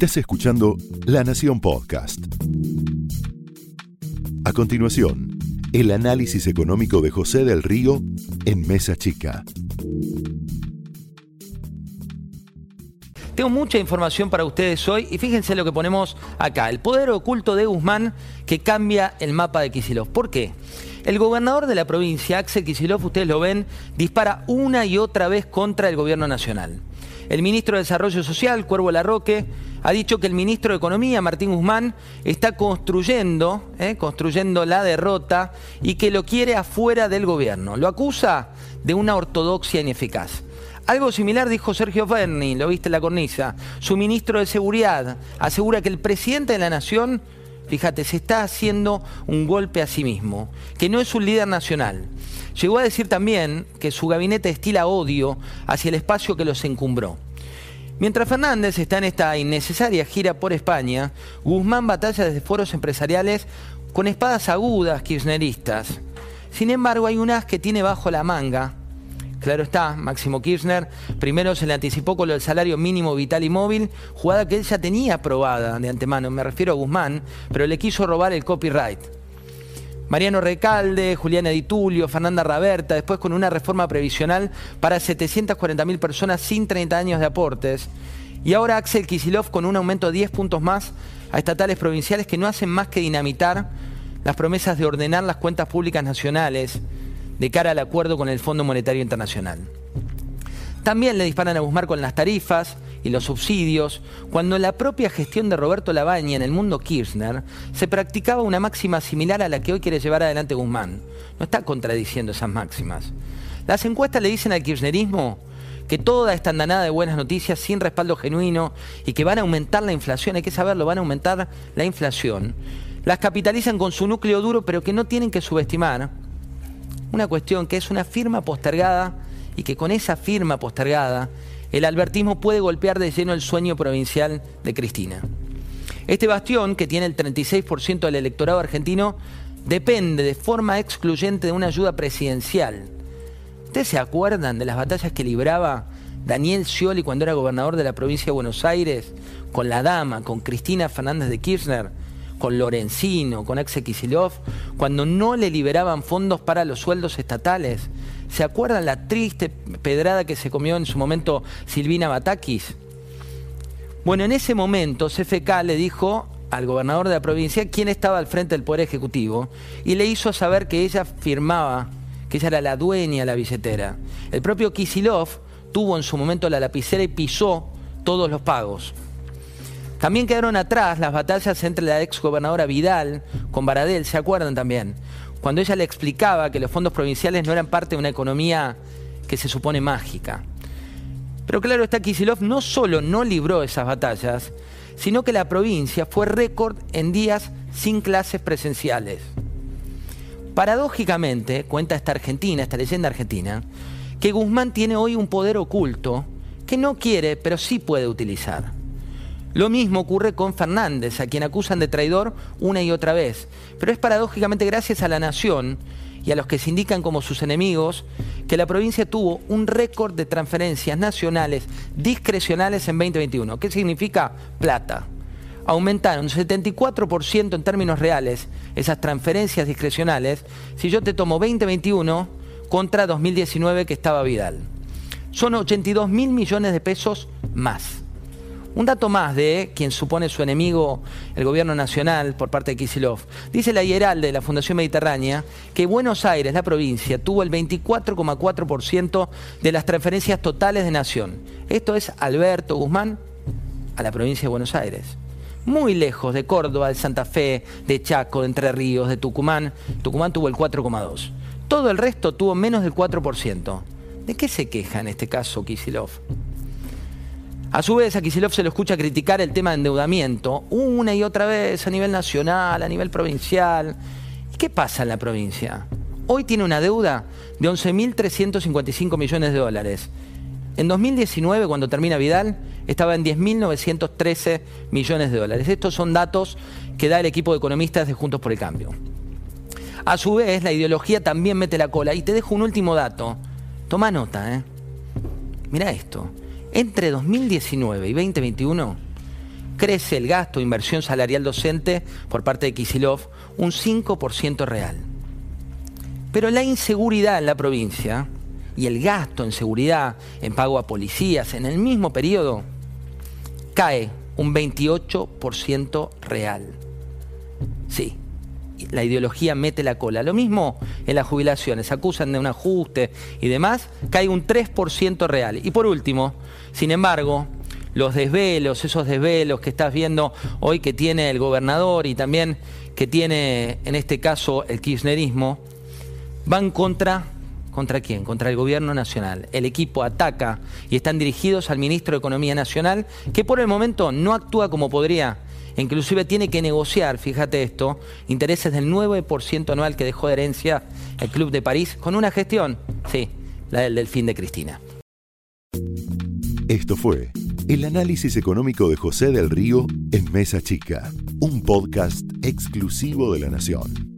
Estás escuchando La Nación Podcast. A continuación, el análisis económico de José del Río en Mesa Chica. Tengo mucha información para ustedes hoy y fíjense lo que ponemos acá. El poder oculto de Guzmán que cambia el mapa de Kisilov. ¿Por qué? El gobernador de la provincia, Axel Kisilov, ustedes lo ven, dispara una y otra vez contra el gobierno nacional. El ministro de Desarrollo Social, Cuervo Larroque, ha dicho que el ministro de Economía, Martín Guzmán, está construyendo, eh, construyendo la derrota y que lo quiere afuera del gobierno. Lo acusa de una ortodoxia ineficaz. Algo similar dijo Sergio Ferni, lo viste en la cornisa. Su ministro de Seguridad asegura que el presidente de la Nación, fíjate, se está haciendo un golpe a sí mismo, que no es un líder nacional. Llegó a decir también que su gabinete estila odio hacia el espacio que los encumbró. Mientras Fernández está en esta innecesaria gira por España, Guzmán batalla desde foros empresariales con espadas agudas kirchneristas. Sin embargo, hay unas que tiene bajo la manga Claro está, Máximo Kirchner primero se le anticipó con del salario mínimo vital y móvil, jugada que él ya tenía aprobada de antemano, me refiero a Guzmán, pero le quiso robar el copyright. Mariano Recalde, Juliana Di Tulio, Fernanda Raberta, después con una reforma previsional para 740.000 personas sin 30 años de aportes. Y ahora Axel Kisilov con un aumento de 10 puntos más a estatales provinciales que no hacen más que dinamitar las promesas de ordenar las cuentas públicas nacionales de cara al acuerdo con el Fondo Monetario Internacional. También le disparan a Guzmán con las tarifas y los subsidios, cuando en la propia gestión de Roberto Labaña en el mundo Kirchner se practicaba una máxima similar a la que hoy quiere llevar adelante Guzmán. No está contradiciendo esas máximas. Las encuestas le dicen al kirchnerismo que toda esta andanada de buenas noticias sin respaldo genuino y que van a aumentar la inflación, hay que saberlo, van a aumentar la inflación, las capitalizan con su núcleo duro, pero que no tienen que subestimar una cuestión que es una firma postergada y que con esa firma postergada el albertismo puede golpear de lleno el sueño provincial de Cristina. Este bastión, que tiene el 36% del electorado argentino, depende de forma excluyente de una ayuda presidencial. ¿Ustedes se acuerdan de las batallas que libraba Daniel Scioli cuando era gobernador de la provincia de Buenos Aires, con la dama, con Cristina Fernández de Kirchner? Con Lorenzino, con Axel Kisilov, cuando no le liberaban fondos para los sueldos estatales. ¿Se acuerdan la triste pedrada que se comió en su momento Silvina Batakis? Bueno, en ese momento CFK le dijo al gobernador de la provincia quién estaba al frente del Poder Ejecutivo y le hizo saber que ella firmaba, que ella era la dueña de la billetera. El propio Kisilov tuvo en su momento la lapicera y pisó todos los pagos. También quedaron atrás las batallas entre la ex gobernadora Vidal con Baradel, ¿se acuerdan también? Cuando ella le explicaba que los fondos provinciales no eran parte de una economía que se supone mágica. Pero claro, está Kisilov no solo no libró esas batallas, sino que la provincia fue récord en días sin clases presenciales. Paradójicamente, cuenta esta Argentina, esta leyenda argentina, que Guzmán tiene hoy un poder oculto que no quiere, pero sí puede utilizar. Lo mismo ocurre con Fernández, a quien acusan de traidor una y otra vez. Pero es paradójicamente gracias a la nación y a los que se indican como sus enemigos que la provincia tuvo un récord de transferencias nacionales discrecionales en 2021. ¿Qué significa plata? Aumentaron 74% en términos reales esas transferencias discrecionales si yo te tomo 2021 contra 2019 que estaba Vidal. Son 82 mil millones de pesos más. Un dato más de quien supone su enemigo el gobierno nacional por parte de Kisilov. Dice la Hieral de la Fundación Mediterránea que Buenos Aires, la provincia, tuvo el 24,4% de las transferencias totales de nación. Esto es Alberto Guzmán a la provincia de Buenos Aires. Muy lejos de Córdoba, de Santa Fe, de Chaco, de Entre Ríos, de Tucumán. Tucumán tuvo el 4,2%. Todo el resto tuvo menos del 4%. ¿De qué se queja en este caso Kisilov? A su vez, a Kisilov se lo escucha criticar el tema de endeudamiento una y otra vez a nivel nacional, a nivel provincial. ¿Y qué pasa en la provincia? Hoy tiene una deuda de 11.355 millones de dólares. En 2019, cuando termina Vidal, estaba en 10.913 millones de dólares. Estos son datos que da el equipo de economistas de Juntos por el Cambio. A su vez, la ideología también mete la cola. Y te dejo un último dato. Toma nota, ¿eh? Mira esto. Entre 2019 y 2021, crece el gasto, inversión salarial docente por parte de Kisilov un 5% real. Pero la inseguridad en la provincia y el gasto en seguridad, en pago a policías, en el mismo periodo, cae un 28% real. Sí, la ideología mete la cola. Lo mismo en las jubilaciones, acusan de un ajuste y demás, cae un 3% real. Y por último, sin embargo, los desvelos, esos desvelos que estás viendo hoy que tiene el gobernador y también que tiene en este caso el kirchnerismo, van contra ¿Contra quién? Contra el gobierno nacional. El equipo ataca y están dirigidos al ministro de Economía Nacional, que por el momento no actúa como podría. Inclusive tiene que negociar, fíjate esto, intereses del 9% anual que dejó de herencia el Club de París con una gestión, sí, la del delfín de Cristina. Esto fue el análisis económico de José del Río en Mesa Chica, un podcast exclusivo de la Nación.